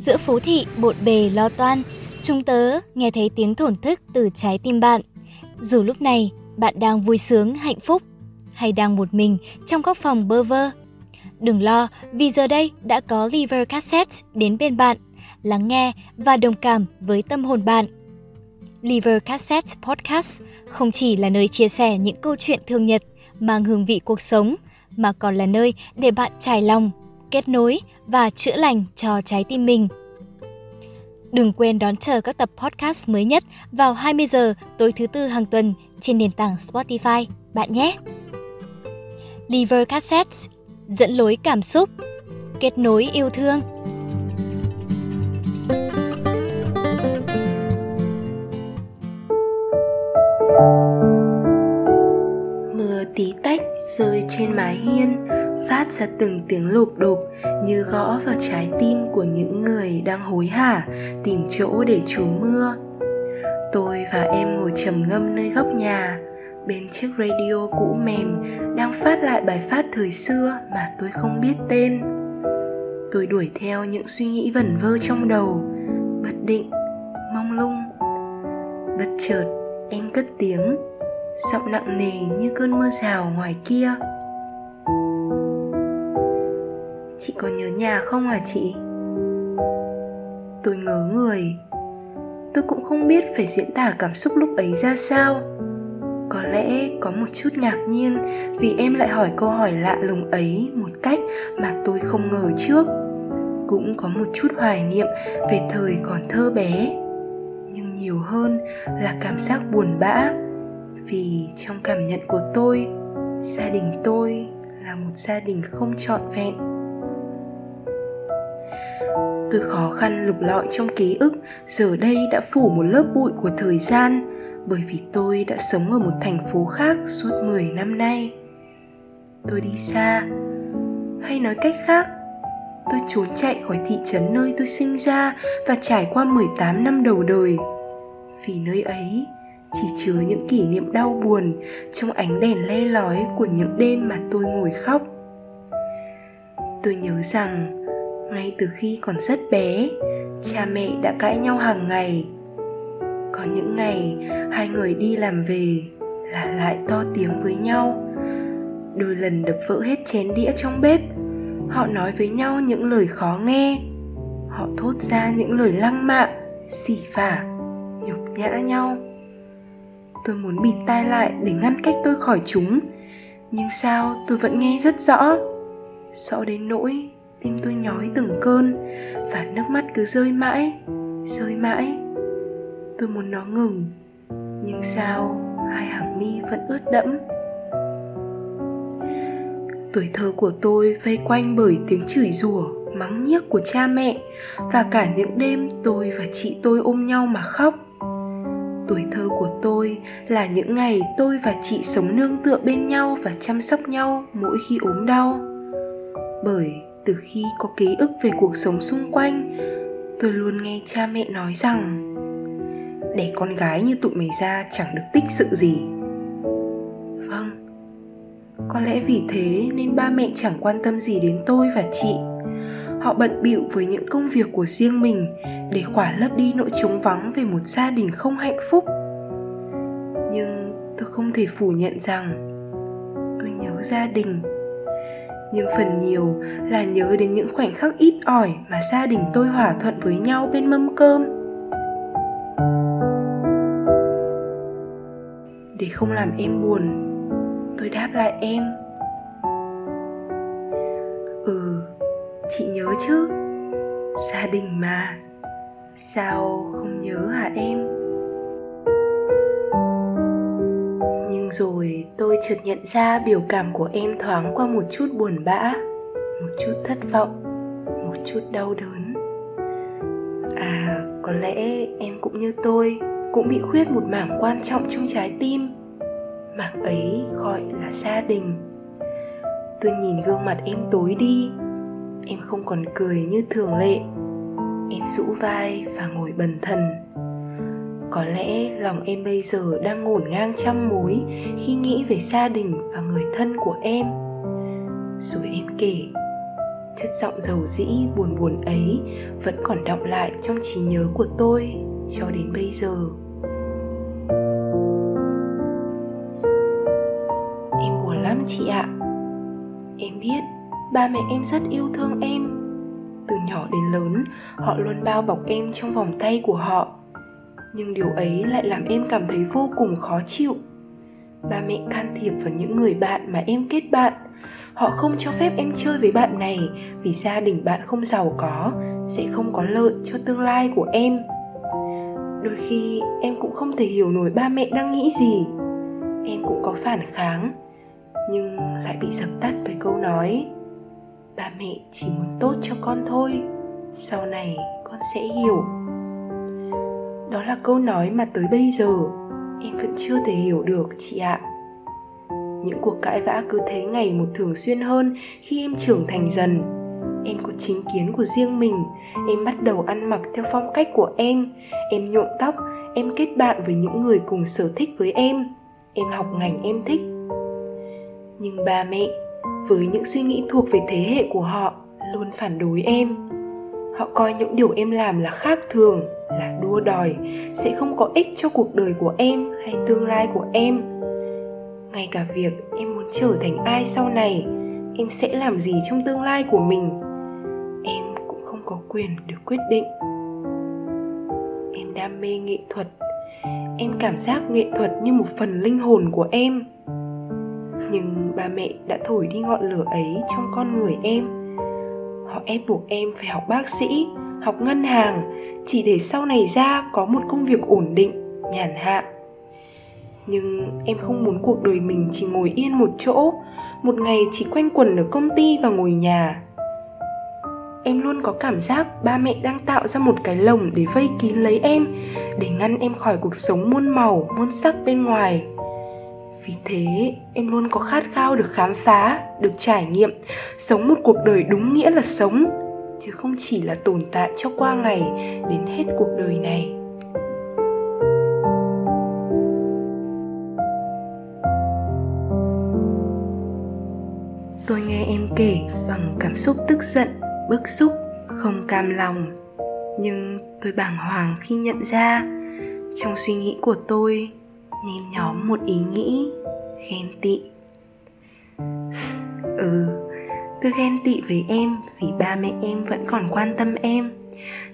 Giữa phố thị bộn bề lo toan, chúng tớ nghe thấy tiếng thổn thức từ trái tim bạn. Dù lúc này bạn đang vui sướng, hạnh phúc hay đang một mình trong góc phòng bơ vơ. Đừng lo vì giờ đây đã có Liver Cassette đến bên bạn, lắng nghe và đồng cảm với tâm hồn bạn. Liver Cassette Podcast không chỉ là nơi chia sẻ những câu chuyện thường nhật mang hương vị cuộc sống, mà còn là nơi để bạn trải lòng, kết nối và chữa lành cho trái tim mình. Đừng quên đón chờ các tập podcast mới nhất vào 20 giờ tối thứ tư hàng tuần trên nền tảng Spotify bạn nhé. Liver Cassette dẫn lối cảm xúc, kết nối yêu thương. Mưa tí tách rơi trên mái hiên phát ra từng tiếng lộp đột như gõ vào trái tim của những người đang hối hả, tìm chỗ để trú mưa. Tôi và em ngồi trầm ngâm nơi góc nhà, bên chiếc radio cũ mềm đang phát lại bài phát thời xưa mà tôi không biết tên. Tôi đuổi theo những suy nghĩ vẩn vơ trong đầu, bất định mong lung. Bất chợt, em cất tiếng, giọng nặng nề như cơn mưa rào ngoài kia chị có nhớ nhà không hả chị? Tôi ngớ người. Tôi cũng không biết phải diễn tả cảm xúc lúc ấy ra sao. Có lẽ có một chút ngạc nhiên vì em lại hỏi câu hỏi lạ lùng ấy một cách mà tôi không ngờ trước. Cũng có một chút hoài niệm về thời còn thơ bé. Nhưng nhiều hơn là cảm giác buồn bã, vì trong cảm nhận của tôi, gia đình tôi là một gia đình không trọn vẹn tôi khó khăn lục lọi trong ký ức giờ đây đã phủ một lớp bụi của thời gian bởi vì tôi đã sống ở một thành phố khác suốt 10 năm nay. Tôi đi xa, hay nói cách khác, tôi trốn chạy khỏi thị trấn nơi tôi sinh ra và trải qua 18 năm đầu đời. Vì nơi ấy chỉ chứa những kỷ niệm đau buồn trong ánh đèn le lói của những đêm mà tôi ngồi khóc. Tôi nhớ rằng ngay từ khi còn rất bé, cha mẹ đã cãi nhau hàng ngày. Có những ngày, hai người đi làm về là lại to tiếng với nhau. Đôi lần đập vỡ hết chén đĩa trong bếp, họ nói với nhau những lời khó nghe. Họ thốt ra những lời lăng mạ, xỉ vả, nhục nhã nhau. Tôi muốn bịt tai lại để ngăn cách tôi khỏi chúng, nhưng sao tôi vẫn nghe rất rõ. Rõ đến nỗi tim tôi nhói từng cơn và nước mắt cứ rơi mãi rơi mãi. Tôi muốn nó ngừng, nhưng sao hai hàng mi vẫn ướt đẫm? Tuổi thơ của tôi vây quanh bởi tiếng chửi rủa, mắng nhiếc của cha mẹ và cả những đêm tôi và chị tôi ôm nhau mà khóc. Tuổi thơ của tôi là những ngày tôi và chị sống nương tựa bên nhau và chăm sóc nhau mỗi khi ốm đau. Bởi từ khi có ký ức về cuộc sống xung quanh, tôi luôn nghe cha mẹ nói rằng, để con gái như tụi mày ra chẳng được tích sự gì. Vâng có lẽ vì thế nên ba mẹ chẳng quan tâm gì đến tôi và chị. Họ bận bịu với những công việc của riêng mình để khỏa lấp đi nỗi trống vắng về một gia đình không hạnh phúc. Nhưng tôi không thể phủ nhận rằng tôi nhớ gia đình nhưng phần nhiều là nhớ đến những khoảnh khắc ít ỏi mà gia đình tôi hòa thuận với nhau bên mâm cơm. Để không làm em buồn, tôi đáp lại em. Ừ chị nhớ chứ? Gia đình mà, sao không nhớ hả em? Nhưng rồi, tôi chợt nhận ra biểu cảm của em thoáng qua một chút buồn bã, một chút thất vọng, một chút đau đớn. À có lẽ em cũng như tôi cũng bị khuyết một mảng quan trọng trong trái tim. Mảng ấy gọi là gia đình. Tôi nhìn gương mặt em tối đi. Em không còn cười như thường lệ. Em rũ vai và ngồi bần thần có lẽ lòng em bây giờ đang ngổn ngang trăm mối khi nghĩ về gia đình và người thân của em. Rồi em kể, chất giọng dầu dĩ buồn buồn ấy vẫn còn đọng lại trong trí nhớ của tôi cho đến bây giờ. Em buồn lắm chị ạ. Em biết ba mẹ em rất yêu thương em. Từ nhỏ đến lớn, họ luôn bao bọc em trong vòng tay của họ nhưng điều ấy lại làm em cảm thấy vô cùng khó chịu. Ba mẹ can thiệp vào những người bạn mà em kết bạn. Họ không cho phép em chơi với bạn này vì gia đình bạn không giàu có, sẽ không có lợi cho tương lai của em. Đôi khi, em cũng không thể hiểu nổi ba mẹ đang nghĩ gì. Em cũng có phản kháng, nhưng lại bị dập tắt với câu nói, ba mẹ chỉ muốn tốt cho con thôi, sau này con sẽ hiểu đó là câu nói mà tới bây giờ, em vẫn chưa thể hiểu được, chị ạ. Những cuộc cãi vã cứ thế ngày một thường xuyên hơn khi em trưởng thành dần. Em có chính kiến của riêng mình, em bắt đầu ăn mặc theo phong cách của em em nhuộm tóc, em kết bạn với những người cùng sở thích với em em học ngành em thích. Nhưng ba mẹ, với những suy nghĩ thuộc về thế hệ của họ, luôn phản đối em họ coi những điều em làm là khác thường, là đua đòi, sẽ không có ích cho cuộc đời của em hay tương lai của em. Ngay cả việc em muốn trở thành ai sau này, em sẽ làm gì trong tương lai của mình? Em cũng không có quyền được quyết định. Em đam mê nghệ thuật. Em cảm giác nghệ thuật như một phần linh hồn của em. Nhưng ba mẹ đã thổi đi ngọn lửa ấy trong con người em họ ép buộc em phải học bác sĩ, học ngân hàng. Chỉ để sau này ra có một công việc ổn định, nhàn hạ. Nhưng em không muốn cuộc đời mình chỉ ngồi yên một chỗ. Một ngày chỉ quanh quẩn ở công ty và ngồi nhà. Em luôn có cảm giác ba mẹ đang tạo ra một cái lồng để vây kín lấy em, để ngăn em khỏi cuộc sống muôn màu, muôn sắc bên ngoài vì thế, em luôn có khát khao được khám phá, được trải nghiệm, sống một cuộc đời đúng nghĩa là sống, chứ không chỉ là tồn tại cho qua ngày, đến hết cuộc đời này. Tôi nghe em kể bằng cảm xúc tức giận, bức xúc, không cam lòng. Nhưng tôi bàng hoàng khi nhận ra, trong suy nghĩ của tôi nhen nhóm một ý nghĩ, ghen tị. Ừ tôi ghen tị với em vì ba mẹ em vẫn còn quan tâm em.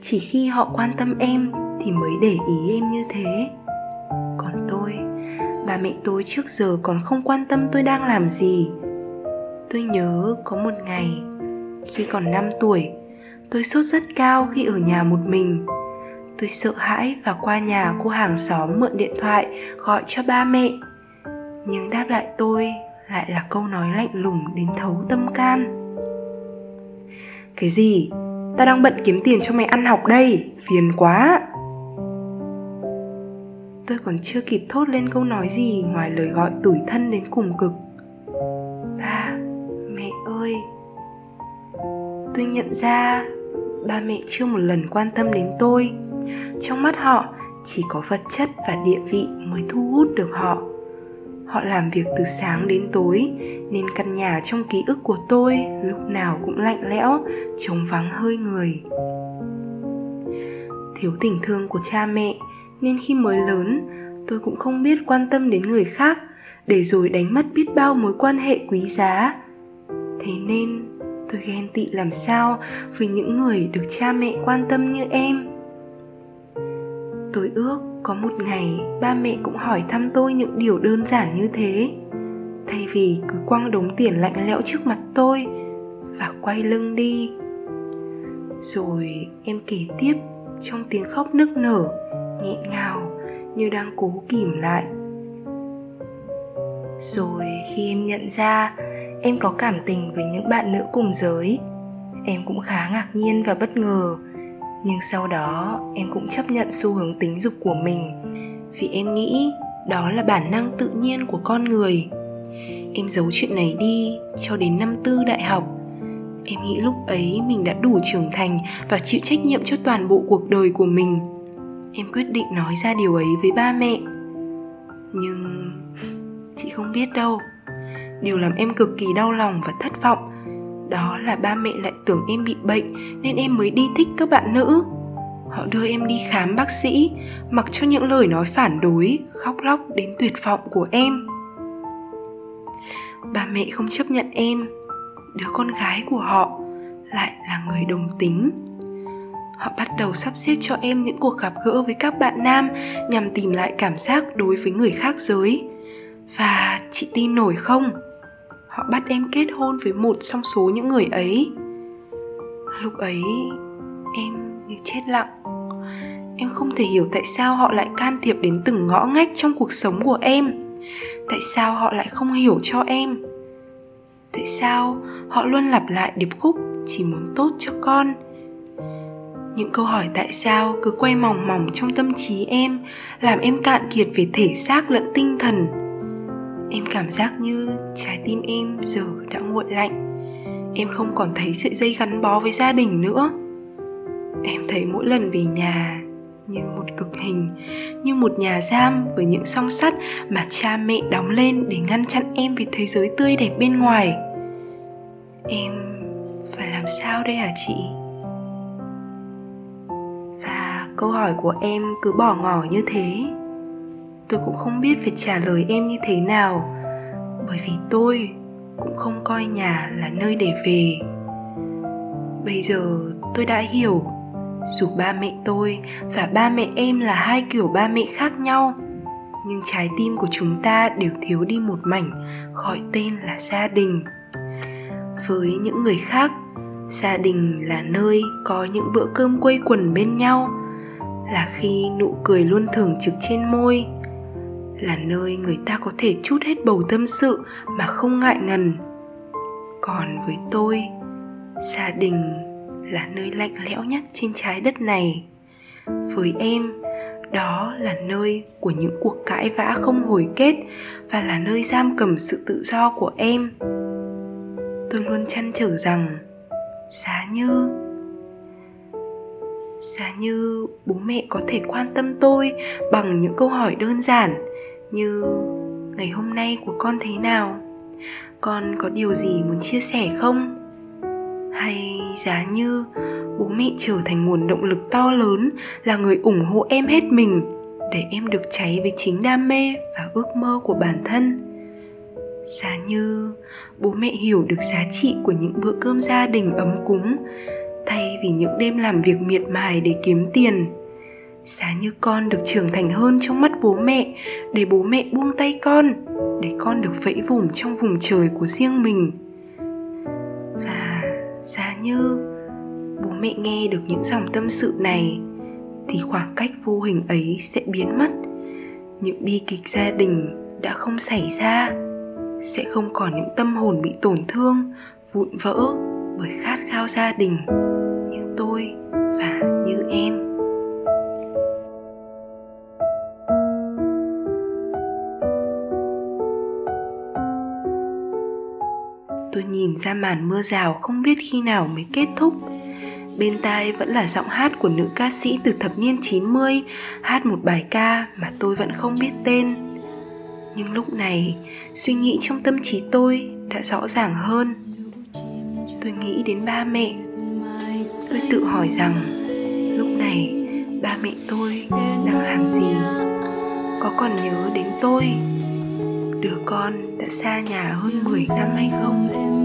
Chỉ khi họ quan tâm em thì mới để ý em như thế. Còn tôi, ba mẹ tôi trước giờ còn không quan tâm tôi đang làm gì. Tôi nhớ có một ngày, khi còn 5 tuổi, tôi sốt rất cao khi ở nhà một mình tôi sợ hãi và qua nhà cô hàng xóm mượn điện thoại gọi cho ba mẹ. Nhưng đáp lại tôi lại là câu nói lạnh lùng đến thấu tâm can. Cái gì? Tao đang bận kiếm tiền cho mày ăn học đây, phiền quá. Tôi còn chưa kịp thốt lên câu nói gì ngoài lời gọi tủi thân đến cùng cực. Ba, mẹ ơi. Tôi nhận ra ba mẹ chưa một lần quan tâm đến tôi trong mắt họ, chỉ có vật chất và địa vị mới thu hút được họ. Họ làm việc từ sáng đến tối, nên căn nhà trong ký ức của tôi lúc nào cũng lạnh lẽo, trống vắng hơi người. Thiếu tình thương của cha mẹ, nên khi mới lớn, tôi cũng không biết quan tâm đến người khác, để rồi đánh mất biết bao mối quan hệ quý giá. Thế nên, tôi ghen tị làm sao với những người được cha mẹ quan tâm như em? Tôi ước có một ngày ba mẹ cũng hỏi thăm tôi những điều đơn giản như thế. Thay vì cứ quăng đống tiền lạnh lẽo trước mặt tôi và quay lưng đi. Rồi em kể tiếp trong tiếng khóc nức nở, nghẹn ngào như đang cố kìm lại. Rồi khi em nhận ra em có cảm tình với những bạn nữ cùng giới, em cũng khá ngạc nhiên và bất ngờ nhưng sau đó, em cũng chấp nhận xu hướng tính dục của mình. Vì em nghĩ đó là bản năng tự nhiên của con người. Em giấu chuyện này đi cho đến năm tư đại học. Em nghĩ lúc ấy mình đã đủ trưởng thành và chịu trách nhiệm cho toàn bộ cuộc đời của mình. Em quyết định nói ra điều ấy với ba mẹ. Nhưng chị không biết đâu. Điều làm em cực kỳ đau lòng và thất vọng đó là ba mẹ lại tưởng em bị bệnh nên em mới đi thích các bạn nữ. Họ đưa em đi khám bác sĩ, mặc cho những lời nói phản đối, khóc lóc đến tuyệt vọng của em. Ba mẹ không chấp nhận em, đứa con gái của họ lại là người đồng tính. Họ bắt đầu sắp xếp cho em những cuộc gặp gỡ với các bạn nam nhằm tìm lại cảm giác đối với người khác giới. Và chị tin nổi không? Họ bắt em kết hôn với một trong số những người ấy. Lúc ấy, em như chết lặng. Em không thể hiểu tại sao họ lại can thiệp đến từng ngõ ngách trong cuộc sống của em. Tại sao họ lại không hiểu cho em? Tại sao họ luôn lặp lại điệp khúc chỉ muốn tốt cho con những câu hỏi tại sao cứ quay mòng mòng trong tâm trí em, làm em cạn kiệt về thể xác lẫn tinh thần em cảm giác như trái tim em giờ đã nguội lạnh. Em không còn thấy sợi dây gắn bó với gia đình nữa. Em thấy mỗi lần về nhà như một cực hình, như một nhà giam với những song sắt mà cha mẹ đóng lên để ngăn chặn em về thế giới tươi đẹp bên ngoài. Em phải làm sao đây hả chị? Và câu hỏi của em cứ bỏ ngỏ như thế tôi cũng không biết phải trả lời em như thế nào, bởi vì tôi cũng không coi nhà là nơi để về. Bây giờ tôi đã hiểu, dù ba mẹ tôi và ba mẹ em là hai kiểu ba mẹ khác nhau, nhưng trái tim của chúng ta đều thiếu đi một mảnh gọi tên là gia đình. Với những người khác, gia đình là nơi có những bữa cơm quây quần bên nhau, là khi nụ cười luôn thường trực trên môi là nơi người ta có thể chút hết bầu tâm sự mà không ngại ngần. Còn với tôi, gia đình là nơi lạnh lẽo nhất trên trái đất này. Với em, đó là nơi của những cuộc cãi vã không hồi kết và là nơi giam cầm sự tự do của em. Tôi luôn chăn trở rằng, giá như giá như bố mẹ có thể quan tâm tôi bằng những câu hỏi đơn giản như ngày hôm nay của con thế nào? Con có điều gì muốn chia sẻ không? Hay giá như bố mẹ trở thành nguồn động lực to lớn, là người ủng hộ em hết mình, để em được cháy với chính đam mê và ước mơ của bản thân? Giá như bố mẹ hiểu được giá trị của những bữa cơm gia đình ấm cúng, thay vì những đêm làm việc miệt mài để kiếm tiền giá như con được trưởng thành hơn trong mắt bố mẹ, để bố mẹ buông tay con, để con được vẫy vùng trong vùng trời của riêng mình. Và giá như bố mẹ nghe được những dòng tâm sự này, thì khoảng cách vô hình ấy sẽ biến mất. Những bi kịch gia đình đã không xảy ra, sẽ không còn những tâm hồn bị tổn thương, vụn vỡ bởi khát khao gia đình như tôi và như em. Nhìn ra màn mưa rào không biết khi nào mới kết thúc. Bên tai vẫn là giọng hát của nữ ca sĩ từ thập niên 90 Hát một bài ca mà tôi vẫn không biết tên. Nhưng lúc này, suy nghĩ trong tâm trí tôi đã rõ ràng hơn. Tôi nghĩ đến ba mẹ. Tôi tự hỏi rằng, lúc này, ba mẹ tôi đang làm gì? Có còn nhớ đến tôi? Đứa con đã xa nhà hơn 10 năm hay không?